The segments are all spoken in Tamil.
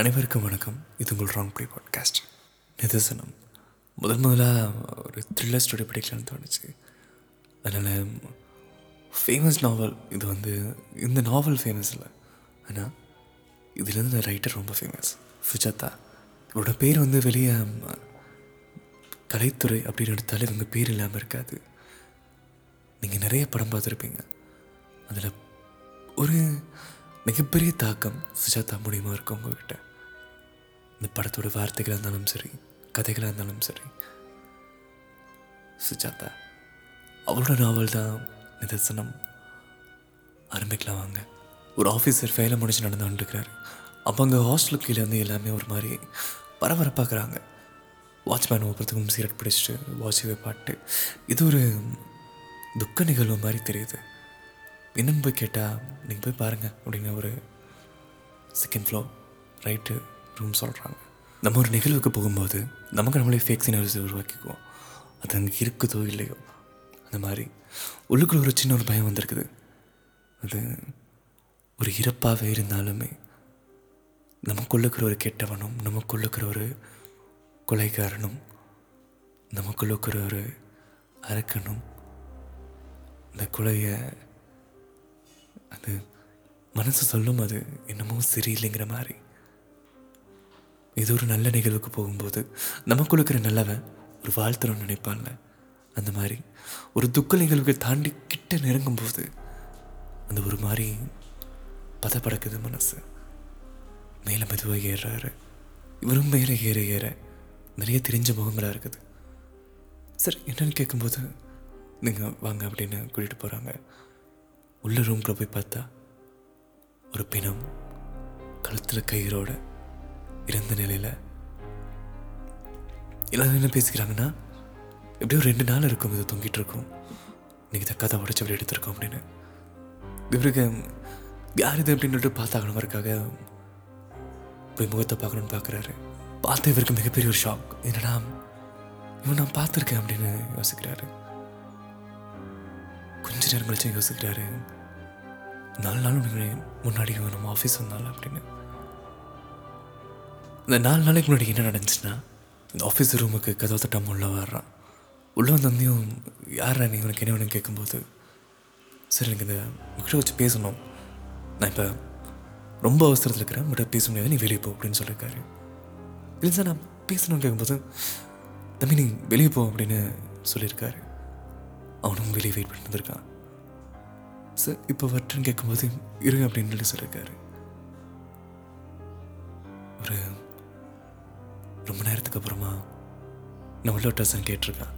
அனைவருக்கும் வணக்கம். இது உங்கள் ராங் ப்ளே பாட்காஸ்ட் நிதர்சனம். முதல் முதலாக ஒரு த்ரில்லர் ஸ்டோரி படிக்கலாம்னு தோணுச்சு. அதனால் ஃபேமஸ் நாவல் இது வந்து இந்த நாவல் ஃபேமஸ் இல்லை. ஆனால் இதுலேருந்து ரைட்டர் ரொம்ப ஃபேமஸ் சுஜாதா. இவரோட பேர் வந்து வெளியே கலைத்துறை அப்படின்னு எடுத்தாலே இவங்க பேர் இல்லாமல் இருக்காது. நீங்கள் நிறைய படம் பார்த்துருப்பீங்க. அதில் ஒரு மிகப்பெரிய தாக்கம் சுஜாதா மூலியமாக இருக்கும் உங்ககிட்ட இந்த படத்தோட வார்த்தைகளாக இருந்தாலும் சரி கதைகளாக இருந்தாலும் சரி. சுஜாதா அவரோட நாவல் தான் நிதர்சனம். ஆரம்பிக்கலாம் வாங்க. ஒரு ஆஃபீஸர் வேலை முடிச்சு நடந்து வந்துருக்கிறாரு அவங்க ஹாஸ்டலுக்கு கீழே வந்து எல்லாமே ஒரு மாதிரி பரபரப்பாக்குறாங்க. வாட்ச்மேன் ஒவ்வொருத்தருக்கும் சிகரெட் பிடிச்சிட்டு வாட்ச் பாட்டு. இது ஒரு துக்க நிகழ்வு மாதிரி தெரியுது. என்னன்னு போய் கேட்டால் நீங்கள் போய் பாருங்கள் அப்படின்னு ஒரு செகண்ட் ஃப்ளோர் ரைட்டு அப்படின்னு சொல்கிறாங்க நம்ம ஒரு நிகழ்வுக்கு போகும்போது நமக்கு நம்மளே ஃபேக் சினரிஸ் உருவாக்கிக்குவோம் அது அங்கே இருக்குதோ இல்லையோ? அந்த மாதிரி. உள்ளுக்குள்ள ஒரு சின்ன ஒரு பயம் வந்திருக்குது. அது ஒரு இறப்பாகவே இருந்தாலுமே நமக்குள்ளுக்கிற ஒரு கெட்டவனும் நமக்குள்ளுக்கிற ஒரு கொலைகாரனும் நமக்குள்ளுக்கிற ஒரு அரக்கனும் இந்த கொலையை அது மனசு சொல்லும் அது என்னமோ சரியில்லைங்கிற மாதிரி. இது ஒரு நல்ல நிகழ்வுக்கு போகும்போது நமக்குள்ள இருக்கிற நல்லவன் ஒரு வாழ்த்துறோம்னு நினைப்பான்ல. அந்த மாதிரி ஒரு துக்க நிகழ்வுக்கு தாண்டி கிட்ட நெருங்கும்போது அந்த ஒரு மாதிரி பதப்படக்குது மனசு. மேலே மெதுவாக ஏறுறாரு. இவரும் மேலே ஏற ஏற நிறைய தெரிஞ்ச முகங்களாக இருக்குது. சரி என்னன்னு கேட்கும்போது நீங்கள் வாங்க அப்படின்னு கூட்டிகிட்டு போகிறாங்க உள்ள ரூம்குள்ளே போய் பார்த்தா ஒரு பிணம் கழுத்தில் கயிறோட இறந்த நிலையில் எல்லாரும் என்ன பேசிக்கிறாங்கன்னா எப்படியும் ரெண்டு நாள் இருக்கும் இது தொங்கிட்டு இருக்கும். இன்னைக்கு தக்காத உடச்சி அப்படி எடுத்திருக்கோம் அப்படின்னு. இவருக்கு யார் இது? அப்படின்னு சொல்லிட்டு பார்த்தாகணுங்கிறதுக்காக போய் முகத்தை பார்க்கணும்னு பார்க்குறாரு. பார்த்து இவருக்கு மிகப்பெரிய ஒரு ஷாக் என்னடா இவன் நான் பார்த்துருக்கேன் அப்படின்னு யோசிக்கிறாரு. கொஞ்ச நேரம் கழிச்சு யோசிக்கிறாரு. நாலு நாள் முன்னாடி நம்ம ஆஃபீஸ் வந்தால அப்படின்னு. இந்த நாலு நாளைக்கு முன்னாடி என்ன நடந்துச்சுன்னா இந்த ஆஃபீஸ் ரூமுக்கு கதவை தட்டாமல் உள்ளே வர்றான் உள்ளே வந்தந்தையும் யார் நீ? உனக்கு என்ன வேணும்னு கேட்கும்போது சரி எனக்கு இந்த உங்ககிட்ட வச்சு பேசணும். நான் இப்போ ரொம்ப அவசரத்தில் இருக்கிறேன். பட் பேச முடியாது. நீ வெளியே போ அப்படின்னு சொல்லியிருக்காரு. இல்லை சார் நான் பேசணும்னு கேட்கும்போது தம்பி நீ வெளியே போ அப்படின்னு சொல்லியிருக்காரு. அவனும் வெளியே வெயிட் பண்ணிட்டு இருந்திருக்கான். சார் இப்போ வட்டுன்னு கேட்கும்போது இரு அப்படின்னு சொல்லி சொல்லியிருக்காரு. ஒரு ரொம்ப நேரத்துக்கு அப்புறமா நான் உள்ள ட்ரெஸ்ஸன் கேட்டிருக்கேன்.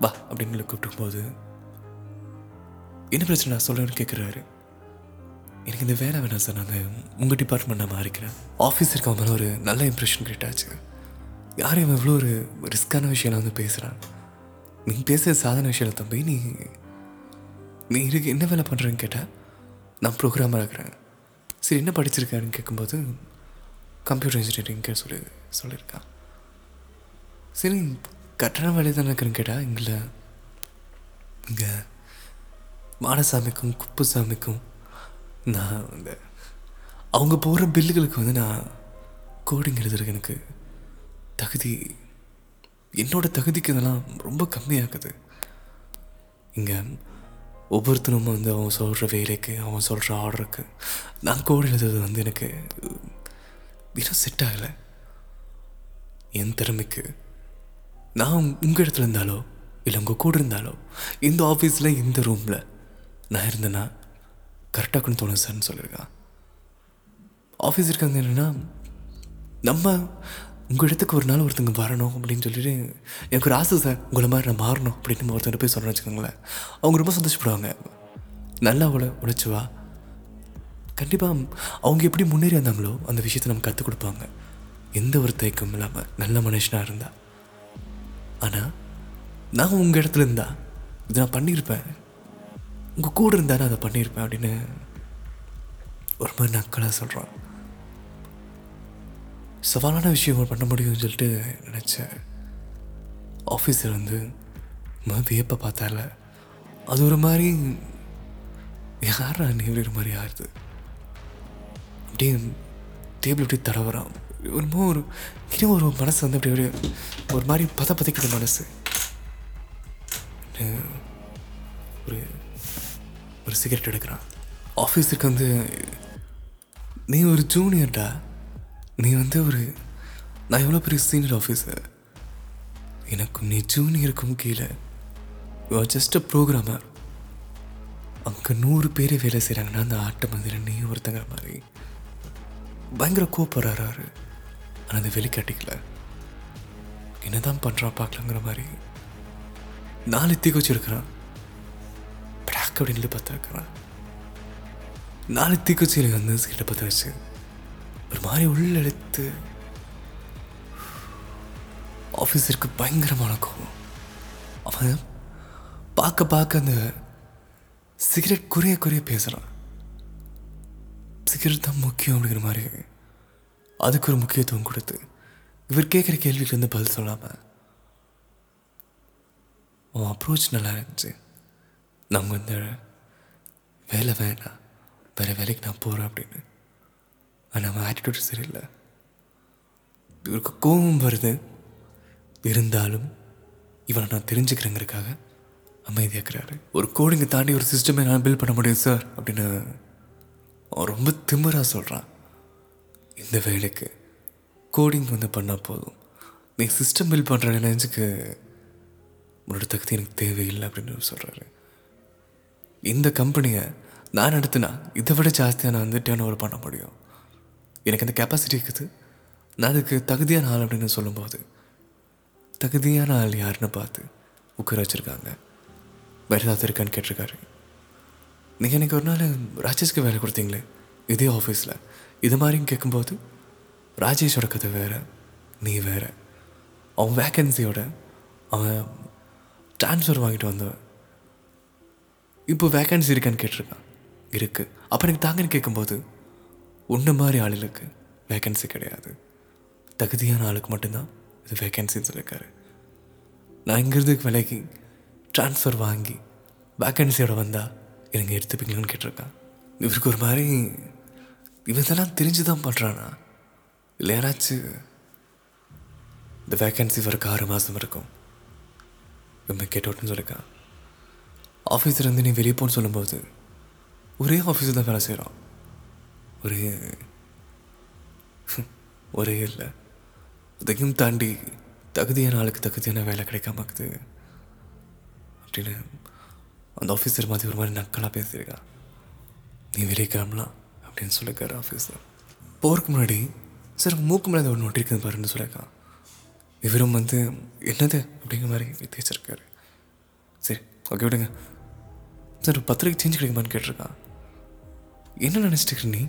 வா அப்படின்னு சொல்லி கூப்பிட்டும்போது என்ன பிரச்சனை சொல்லுன்னு கேட்குறாரு எனக்கு இந்த வேலை வேணாம் சார். நான் உங்கள் டிபார்ட்மெண்ட் நான் மாறிக்கிறேன். ஆஃபீஸ் இருக்கவங்க மேலே ஒரு நல்ல இம்ப்ரெஷன் கிரியேட் ஆச்சு. யாரும் இவன் இவ்வளோ ஒரு ரிஸ்க்கான விஷயம் வந்து பேசுகிறான் நீ பேசுகிற சாதாரண விஷயம் தம்பி நீ நீ இதுக்கு என்ன வேலை பண்ணுறேன்னு கேட்டால் நான் ப்ரோக்ராமர் ஆகிறேன் சரி என்ன படிச்சிருக்காருன்னு கேட்கும்போது கம்ப்யூட்டர் இன்ஜினியரிங் சொல்லி சொல்லியிருக்கான் சரி கட்டண வேலை தானே இருக்குன்னு கேட்டால் இங்கே இங்கே மாடசாமிக்கும் குப்புசாமிக்கும் நான் இந்த அவங்க போகிற பில்லுகளுக்கு வந்து நான் கோடிங் எழுதுறதுக்கு எனக்கு தகுதி என்னோடய தகுதிக்கு இதெல்லாம் ரொம்ப கம்மியாகுது இங்கே ஒவ்வொருத்தரும் வந்து அவன் சொல்கிற வேலைக்கு அவன் சொல்கிற ஆர்டருக்கு நான் கோடு எழுதுறது வந்து எனக்கு இன்னும் செட் ஆகலை. என் திறமைக்கு நான் உங்கள் இடத்துல இருந்தாலோ இல்லை உங்கள் கூட இருந்தாலோ இந்த ஆஃபீஸில் இந்த ரூமில் நான் இருந்தேன்னா கரெக்டாக கொண்டு தோணும் சார்னு சொல்லியிருக்கான் ஆஃபீஸ் இருக்காங்க என்னென்னா நம்ம உங்கள் இடத்துக்கு ஒரு நாள் ஒருத்தங்க வரணும் அப்படின்னு சொல்லிட்டு எனக்கு ஒரு ஆசை சார் உங்களை மாதிரி நான் மாறணும் அப்படின்னு ஒருத்தர் போய் சொல்கிறேன்னு வச்சுக்கோங்களேன். அவங்க ரொம்ப சந்தோஷப்படுவாங்க. நல்லா உழ உழைச்சுவா கண்டிப்பாக அவங்க எப்படி முன்னேறி வந்தாங்களோ அந்த விஷயத்தை நம்ம கற்றுக் கொடுப்பாங்க. எந்த ஒரு தயக்கமும் இல்லாமல் நல்ல மனுஷனாக இருந்தா. ஆனால் நான் உங்கள் இடத்துல இருந்தா இதை நான் பண்ணியிருப்பேன். உங்கள் கூட இருந்தா நான் அதை பண்ணியிருப்பேன் அப்படின்னு ஒரு மாதிரி நக்கலாக சொல்கிறான் சவாலான விஷயம் பண்ண முடியும்னு சொல்லிட்டு நினச்சேன். ஆஃபீஸர் வந்து ம வியப்பை பார்த்தால அது ஒரு மாதிரி யாரா நீ? ஒரு மாதிரி ஆறுது அப்படியே டேபிள் இப்படி தடவுறான். ஒரு மோ ஒரு இன்னும் ஒரு மனசு வந்து அப்படி ஒரு ஒரு மாதிரி பத பதைக்குது மனசு. ஒரு ஒரு சிகரெட் எடுக்கிறான். ஆஃபீஸுக்கு வந்து நீ ஒரு ஜூனியர்டா நீ வந்து ஒரு நான் எவ்வளோ பெரிய சீனியர் ஆஃபீஸர் எனக்கும் நீ ஜூனியருக்கும் கீழே ஜஸ்ட் அ ப்ரோக்ராமர் அங்கே நூறு பேர் வேலை செய்கிறாங்கன்னா அந்த ஆட்டம் வந்து நீ ஒருத்தங்கிற மாதிரி. பயங்கர கூப்பிட்றாரு. ஆனால் அது வெளிக்காட்டிக்கல என்னதான் பண்ணுறா பார்க்கலாங்கிற மாதிரி. நாலு தீ வச்சிருக்கிறான் பிளாக் அப்படின்னு பார்த்து வைக்கிறான் நாலு தீக்குச்சியில் வந்து கிட்ட பார்த்து வச்சு ஒரு மாதிரி உள்ள எடுத்து ஆஃபீஸருக்கு பயங்கரமான கோவம். அவன் பார்க்க பார்க்க அந்த சிகரெட் குறைய குறைய பேசுகிறான் சிகரெட் தான் முக்கியம் அப்படிங்கிற மாதிரி அதுக்கு ஒரு முக்கியத்துவம் கொடுத்து இவர் கேட்குற கேள்விக்கு வந்து பதில் சொல்லாமல் உன் அப்ரோச் நல்லா இருந்துச்சு. நாங்கள் இந்த வேலை வேணாம் வேறு வேலைக்கு நான் போகிறேன் அப்படின்னு. ஆனால் அவன் ஆட்டிடியூட் சரியில்லை. இவருக்கு கோபம் வருது. இருந்தாலும் இவனை நான் தெரிஞ்சுக்கிறேங்கிறதுக்காக அமைதியாக்குறாரு. ஒரு கோடிங்கை தாண்டி ஒரு சிஸ்டமே நான் பில்ட் பண்ண முடியும் சார் அப்படின்னு அவன் ரொம்ப திமராக சொல்கிறான் இந்த வேலைக்கு கோடிங் வந்து பண்ணால் போதும். நீ சிஸ்டம் பில்ட் பண்ணுற நினைச்சுக்கு உன்னோட தகுதி எனக்கு தேவையில்லை அப்படின்னு சொல்கிறாரு இந்த கம்பெனியை நான் நடத்தினா இதை விட ஜாஸ்தியாக நான் வந்து டேர்ன் ஓவர் பண்ண முடியும். எனக்கு அந்த கெப்பாசிட்டி இருக்குது. நான் அதுக்கு தகுதியான ஆள் அப்படின்னு சொல்லும்போது தகுதியான ஆள் யாருன்னு பார்த்து உட்கார வச்சுருக்காங்க. வேறு ஏதாவது இருக்கான்னு கேட்டிருக்காரு. நீங்கள் எனக்கு ஒரு நாள் ராஜேஷ்க்கு வேலை கொடுத்தீங்களே இதே ஆஃபீஸில் இது மாதிரியும் கேட்கும்போது ராஜேஷோட கதை வேறு நீ வேறு. அவன் வேக்கன்சியோட அவன் ட்ரான்ஸ்ஃபர் வாங்கிட்டு வந்தவன். இப்போ வேக்கன்சி இருக்கான்னு கேட்டிருக்கான். இருக்குது அப்போ எனக்கு தாங்கன்னு கேட்கும்போது உன்ன மாதிரி ஆளுகளுக்கு வேக்கன்சி கிடையாது. தகுதியான ஆளுக்கு மட்டும்தான் இது வேக்கன்சின்னு சொல்லியிருக்காரு. நான் இங்கிருந்து விலைக்கு ட்ரான்ஸ்ஃபர் வாங்கி வேக்கன்சியோட வந்தால் எனக்கு எடுத்துப்பீங்களான்னு கேட்டிருக்கான் இவருக்கு ஒரு மாதிரி இவன் இதெல்லாம் தெரிஞ்சு தான் பண்ணுறானா இல்லை யாராச்சும் இந்த வேக்கன்சி வரக்கு ஆறு மாதம் இருக்கும். இவன் கேட்டோட்டுன்னு சொல்லியிருக்கான் ஆஃபீஸில் இருந்து நீ வெளியே போன்னு சொல்லும்போது ஒரே ஆஃபீஸில் தான் வேலை செய்கிறோம் ஒரே ஒரே இல்லை. அதையும் தாண்டி தகுதியான ஆளுக்கு தகுதியான வேலை கிடைக்காமக்குது அப்படின்னு அந்த ஆஃபீஸர் மாதிரி ஒரு மாதிரி நக்கலாக பேசியிருக்கான் நீ வெளியே கிளம்பலாம் அப்படின்னு சொல்லியிருக்காரு ஆஃபீஸர் போகிறக்கு முன்னாடி சார் மூக்கு மேலே ஒன்று ஒட்டிருக்குது பாருன்னு சொல்லியிருக்கான் இவரும் வந்து என்னது? அப்படிங்கிற மாதிரி தேய்ச்சிருக்காரு சரி ஓகே விடுங்க. சார் ஒரு பத்திரிக்கை சேஞ்ச் கிடைக்குமான்னு கேட்டிருக்கான் என்ன நினச்சிட்டு இருக்க நீ?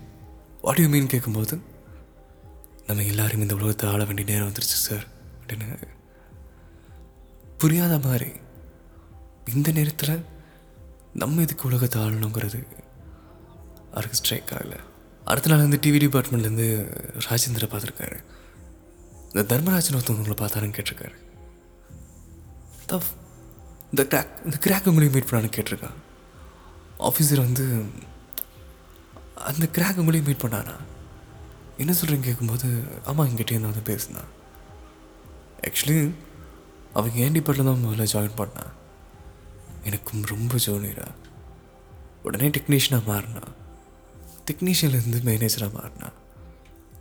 வாட் யூ மீன் கேட்கும்போது நம்ம எல்லாரும் இந்த உலகத்தை ஆள வேண்டிய நேரம் வந்துருச்சு சார் அப்படின்னு புரியாத மாதிரி இந்த நேரத்தில் நம்ம இதுக்கு உலகத்தை ஆளணுங்கிறது அவருக்கு ஸ்ட்ரைக் ஆகலை. அடுத்த நாள் வந்து டிவி டிபார்ட்மெண்ட்லேருந்து ராஜேந்திர பார்த்துருக்காரு. இந்த தர்மராஜன் ஒருத்தவங்க உங்களை பார்த்தாருன்னு கேட்டிருக்காரு. தஃப் இந்த கிராக் இந்த கிராக் உங்களையும் மீட் பண்ணான்னு கேட்டிருக்கான் ஆஃபீஸர் வந்து அந்த கிராக் உங்களையும் மீட் பண்ணானா என்ன சொல்கிறேன்னு கேட்கும்போது ஆமாம் எங்கிட்டே நான் வந்து பேசினான் ஆக்சுவலி அவங்க ஏன் டிபார்ட்மெண்ட் தான் முதல்ல ஜாயின் பண்ணான் எனக்கும் ரொம்ப ஜூனியரா உடனே டெக்னீஷியனாக மாறினா. டெக்னீஷியன்லேருந்து மேனேஜராக மாறினா.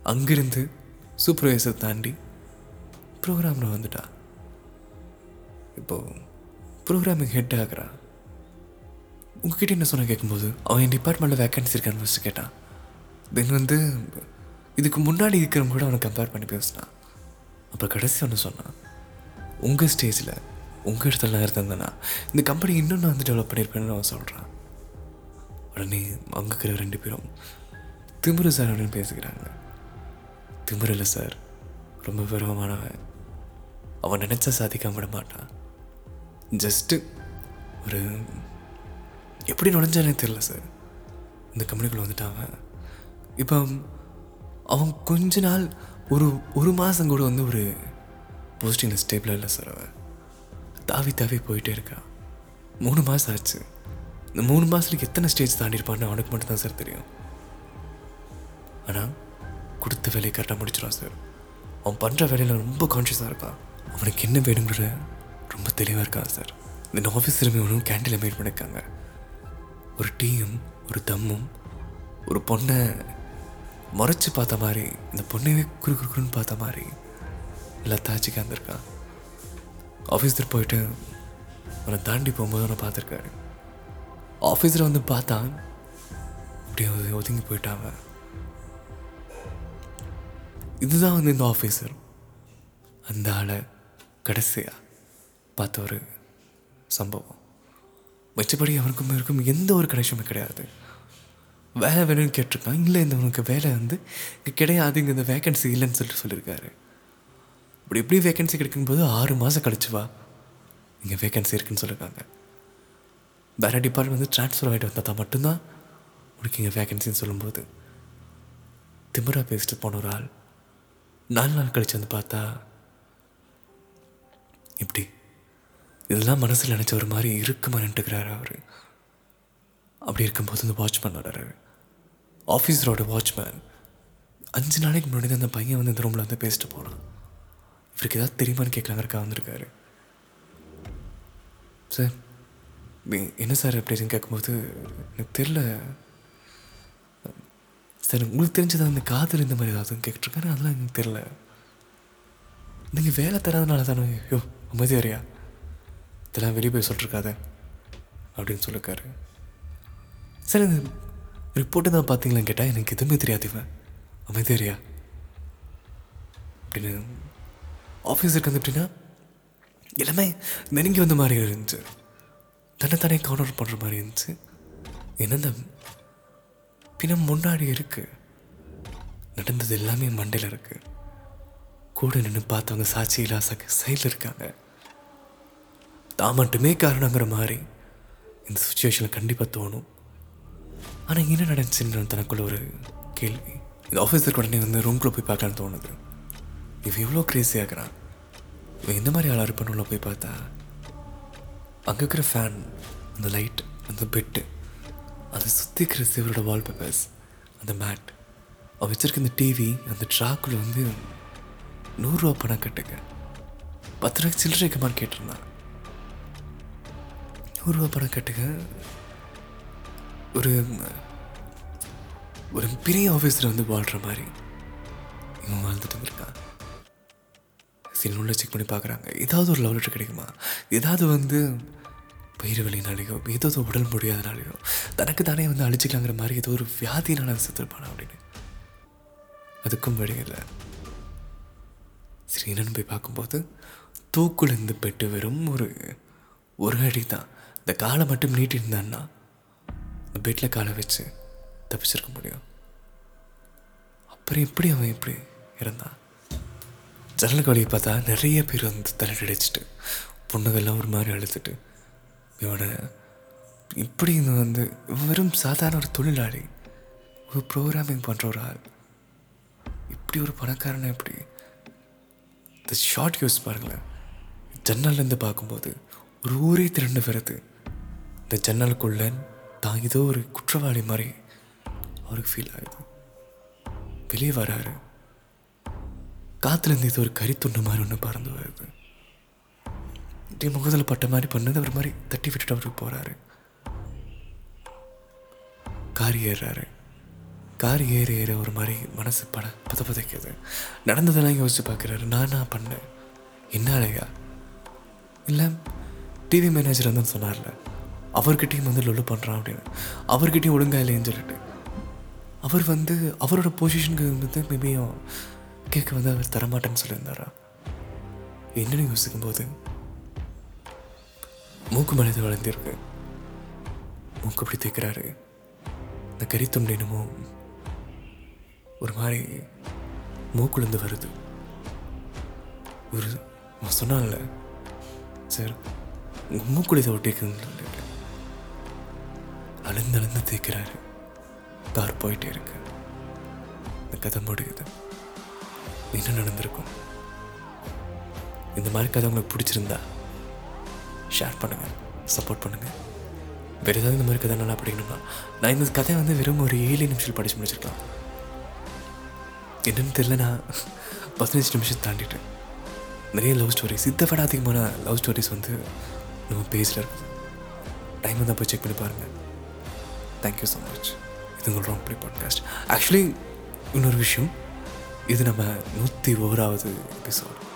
அங்கேருந்து சூப்பர்வைசர் தாண்டி ப்ரோக்ராமில் வந்துட்டா. இப்போது ப்ரோக்ராமிங் ஹெட் ஆகிறா. உங்ககிட்ட என்ன சொன்ன கேட்கும்போது அவன் என் டிபார்ட்மெண்ட்டில் வேக்கன்சி இருக்கான்னு ஃபஸ்ட்டு கேட்டான். தென் வந்து இதுக்கு முன்னாடி இருக்கிறவங்க கூட அவனை கம்பேர் பண்ணி பேசினான். அப்புறம் கடைசி ஒன்று சொன்னான். உங்கள் ஸ்டேஜில் உங்கள் இடத்துல நான் இருந்திருந்தேன்னா இந்த கம்பெனி இன்னும் நான் வந்து டெவலப் பண்ணியிருப்பேன்னு அவன் சொல்கிறான் உடனே அங்கே இருக்கிற ரெண்டு பேரும் திமிரு சார் அப்படின்னு பேசிக்கிறாங்க. திமுரு இல்லை சார் ரொம்ப பெருமமானவன் அவன் நினச்சா சாதிக்காம விட மாட்டான். ஜஸ்ட்டு ஒரு எப்படி நுழைஞ்சானே தெரில சார் இந்த கம்பெனிக்குள்ளே வந்துட்டான் அவன். இப்போ அவன் கொஞ்ச நாள் ஒரு ஒரு மாதம் கூட வந்து ஒரு போஸ்டிங்கில் ஸ்டேபிளாக இல்லை சார் அவன். தாவி தாவி போயிட்டே இருக்கான் மூணு மாதம் ஆச்சு. இந்த மூணு மாதத்துக்கு எத்தனை ஸ்டேஜ் தாண்டி இருப்பான்னு அவனுக்கு மட்டும் தான் சார் தெரியும். ஆனால் கொடுத்த வேலையை கரெக்டாக முடிச்சிடும் சார் அவன் பண்ணுற வேலையில் ரொம்ப கான்ஷியஸாக இருக்கான் அவனுக்கு என்ன வேணுங்கிற ரொம்ப தெளிவாக இருக்கான் சார் இந்த ஆஃபீஸ் ஒன்றும் கேண்டீனில் மீட் பண்ணியிருக்காங்க. ஒரு டீயும் ஒரு தம்மும் ஒரு பொண்ணை மறைச்சி பார்த்த மாதிரி இந்த பொண்ணையே குறு குறுக்குன்னு பார்த்த மாதிரி எல்லாம் தாச்சிக்கு ஆஃபீஸர் போயிட்டு அவனை தாண்டி போகும்போது அவனை பார்த்துருக்காரு. ஆஃபீஸரை வந்து பார்த்தான். அப்படியே ஒதுங்கி போயிட்டாங்க இதுதான் வந்து இந்த ஆஃபீஸர் அந்த ஆளை கடைசியாக பார்த்த ஒரு சம்பவம். மிச்சப்படி அவனுக்கும் இருக்கும் எந்த ஒரு கனெக்ஷனுமே கிடையாது. வேலை வேணும்னு கேட்டிருக்கான். இல்லை இந்த உனக்கு வேலை வந்து இங்கே கிடையாது இங்கே இந்த வேக்கன்சி இல்லைன்னு சொல்லிட்டு சொல்லியிருக்காரு. இப்படி எப்படி வேகன்சி கிடைக்கும்போது ஆறு மாதம் கழிச்சு வா. இங்கே வேகன்சி இருக்குன்னு சொல்லியிருக்காங்க வேறு டிபார்ட்மெண்ட் வந்து ட்ரான்ஸ்ஃபர் ஆகிட்டு வந்தால் மட்டும்தான் உனக்கு இங்கே வேகன்சின்னு சொல்லும்போது. திமிரா பேசிட்டு போன ஒரு ஆள். நாலு நாள் கழிச்சு வந்து பார்த்தா இப்படி இதெல்லாம் மனசில் நினச்ச ஒரு மாதிரி இருக்குமா? நின்றுக்கிறாரு அவர். அப்படி இருக்கும்போது இந்த வாட்ச்மேன் வர்றாரு. ஆஃபீஸரோட வாட்ச்மேன் அஞ்சு நாளைக்கு முன்னாடி அந்த பையன் வந்து இந்த ரூமில் வந்து பேசிட்டு போனான். இவருக்கு ஏதாவது தெரியுமான்னு கேட்கலாங்கிறக்கா வந்திருக்காரு. சார் என்ன சார் அப்படின்னு கேட்கும்போது எனக்கு தெரில சார் உங்களுக்கு தெரிஞ்சது அந்த காதல் இந்த மாதிரி ஏதாவது கேட்டுருக்காரு? அதெல்லாம் எனக்கு தெரில நீங்கள் வேலை தராதனால தானே ஐயோ அமைதியாரியா இதெல்லாம் வெளியே போய் சொல்லிருக்காத அப்படின்னு சொல்லிருக்காரு. சார் இந்த ரிப்போர்ட்டு தான் பார்த்தீங்களான்னு கேட்டால் எனக்கு எதுவுமே தெரியாது இவன். அமைதியாரியா அப்படின்னு ஆஃபீஸருக்கு வந்து எப்படின்னா எல்லாமே நெருங்கி வந்த மாதிரி இருந்துச்சு. தன்னைத்தானே கவுண்டர் பண்ணுற மாதிரி இருந்துச்சு. என்னென்ன பின்னம் முன்னாடி இருக்குது நடந்தது எல்லாமே மண்டையில் இருக்குது கூட நின்று பார்த்தவங்க சாட்சி இலாசாக்கு சைடில் இருக்காங்க. தான் மட்டுமே காரணங்கிற மாதிரி இந்த சுச்சுவேஷனில் கண்டிப்பாக தோணும். ஆனால் என்ன நடந்துச்சுன்னு தனக்குள்ள ஒரு கேள்வி. இந்த ஆஃபீஸருக்கு உடனே வந்து ரூம்குள்ளே போய் பார்க்கலான்னு தோணுது. இவன் எவ்வளோ கிரேசி ஆகுறான் இவன் எந்த மாதிரி ஆளாக இருப்பான்னு உள்ள போய் பார்த்தா? அங்கே இருக்கிற ஃபேன் அந்த லைட் அந்த பெட்டு அதை சுற்றி இருக்கிற சிவரோட வால்பேப்பர்ஸ் அந்த மேட் அவள் வச்சுருக்க இந்த டிவி அந்த ட்ராக்கில் வந்து நூறுரூவா பணம் கட்டுங்க. பத்து ரூபாய்க்கு சில்லறை வைக்கமான்னு கேட்டிருந்தான் நூறுரூவா பணம் கட்டுங்க. ஒரு ஒரு பெரிய ஆஃபீஸில் வந்து வாழ்கிற மாதிரி இவன் வாழ்ந்துட்டு இருக்கான் சில செக் பண்ணி பார்க்குறாங்க. ஏதாவது ஒரு லவ் லெட்டர் கிடைக்குமா? ஏதாவது வந்து பயிர் வலினாலேயோ ஏதாவது உடல் முடியாதனாலேயோ தனக்கு தானே வந்து அழிச்சிக்கலாங்கிற மாதிரி ஏதோ ஒரு வியாதினால செத்துருப்பானா அப்படின்னு. அதுக்கும் வழி இல்லை. ஸ்ரீனன் என்னன்னு போய் பார்க்கும்போது தூக்குலேருந்து பெட்டு வெறும் ஒரு ஒரு அடி தான் இந்த காலை மட்டும் நீட்டிருந்தான்னா இந்த பெட்டில் காலை வச்சு தப்பிச்சிருக்க முடியும். அப்புறம் எப்படி அவன் இப்படி இருந்தான் ஜன்னலுக்கு வழியை பார்த்தா நிறைய பேர் வந்து தலையில் அடிச்சிட்டு பொண்ணுகள்லாம் ஒரு மாதிரி அழுத்துட்டு இவனை இப்படி இவன் வந்து வெறும் சாதாரண ஒரு தொழிலாளி ஒரு ப்ரோக்ராமிங் பண்ணுற ஒரு ஆள் இப்படி ஒரு பணக்காரனை எப்படி? இந்த ஷார்ட் யூஸ் பாருங்களேன். ஜன்னல்லேருந்து பார்க்கும்போது ஒரு ஊரே திரண்டு வருது. இந்த ஜன்னலுக்குள்ள தான் ஏதோ ஒரு குற்றவாளி மாதிரி அவருக்கு ஃபீல் ஆகுது. வெளியே வராரு. காத்துலேருந்து இது ஒரு கறித்துண்டு மாதிரி ஒன்று பறந்து வருது. இப்படி முகத்தில் பட்ட மாதிரி பண்ணது அவர் மாதிரி தட்டி விட்டுட்டு அவருக்கு போகிறாரு கார் ஏறுறாரு. கார் ஏறி ஏற ஒரு மாதிரி மனசு பட பத பதைக்குது நடந்ததெல்லாம் யோசிச்சு பார்க்குறாரு. நான் நான் பண்ணேன். என்ன அழகா இல்லை டிவி மேனேஜர் வந்து சொன்னார்ல. அவர்கிட்டையும் வந்து லொல்லு பண்ணுறான் அப்படின்னு. அவர்கிட்டையும் ஒழுங்கா இல்லைன்னு சொல்லிட்டு. அவர் வந்து அவரோட பொசிஷனுக்கு வந்து மேபியும் கேட்க வந்து அவர் தரமாட்டேன்னு சொல்லியிருந்தாரா? என்னன்னு யோசிக்கும் போது மூக்கு மனித வளர்ந்திருக்கு. மூக்கு அப்படி தேய்க்கிறாரு. இந்த கறித்துண்டு என்னமோ ஒரு மாதிரி மூக்குலேருந்து வருது. ஒரு நான் சொன்னான்ல சார் உங்கள் மூக்குல இதை அழுந்து அழுந்து தேய்க்கிறாரு. தார் போயிட்டே இருக்கு. இந்த கதை முடியுது. என்ன நடந்திருக்கும்? இந்த மாதிரி கதை உங்களுக்கு பிடிச்சிருந்தா ஷேர் பண்ணுங்கள் சப்போர்ட் பண்ணுங்கள் வேறு ஏதாவது இந்த மாதிரி கதை நல்லா படிக்கணும்னா நான் இந்த கதை வந்து வெறும் ஒரு ஏழு நிமிஷம் படிச்சு முடிச்சிருக்கலாம். என்னென்னு தெரியல நான் பதினஞ்சு நிமிஷம் தாண்டிட்டேன். நிறைய லவ் ஸ்டோரிஸ் இதை விட அதிகமான லவ் ஸ்டோரிஸ் வந்து நம்ம பேஜில் இருக்குது. டைம் வந்து போய் செக் பண்ணி பாருங்கள் தேங்க்யூ ஸோ மச் இது உங்கள் ராங் ப்ளே பாட்காஸ்ட் ஆக்சுவலி இன்னொரு விஷயம். இது நம்ம நூற்றி ஓராவது எபிசோடு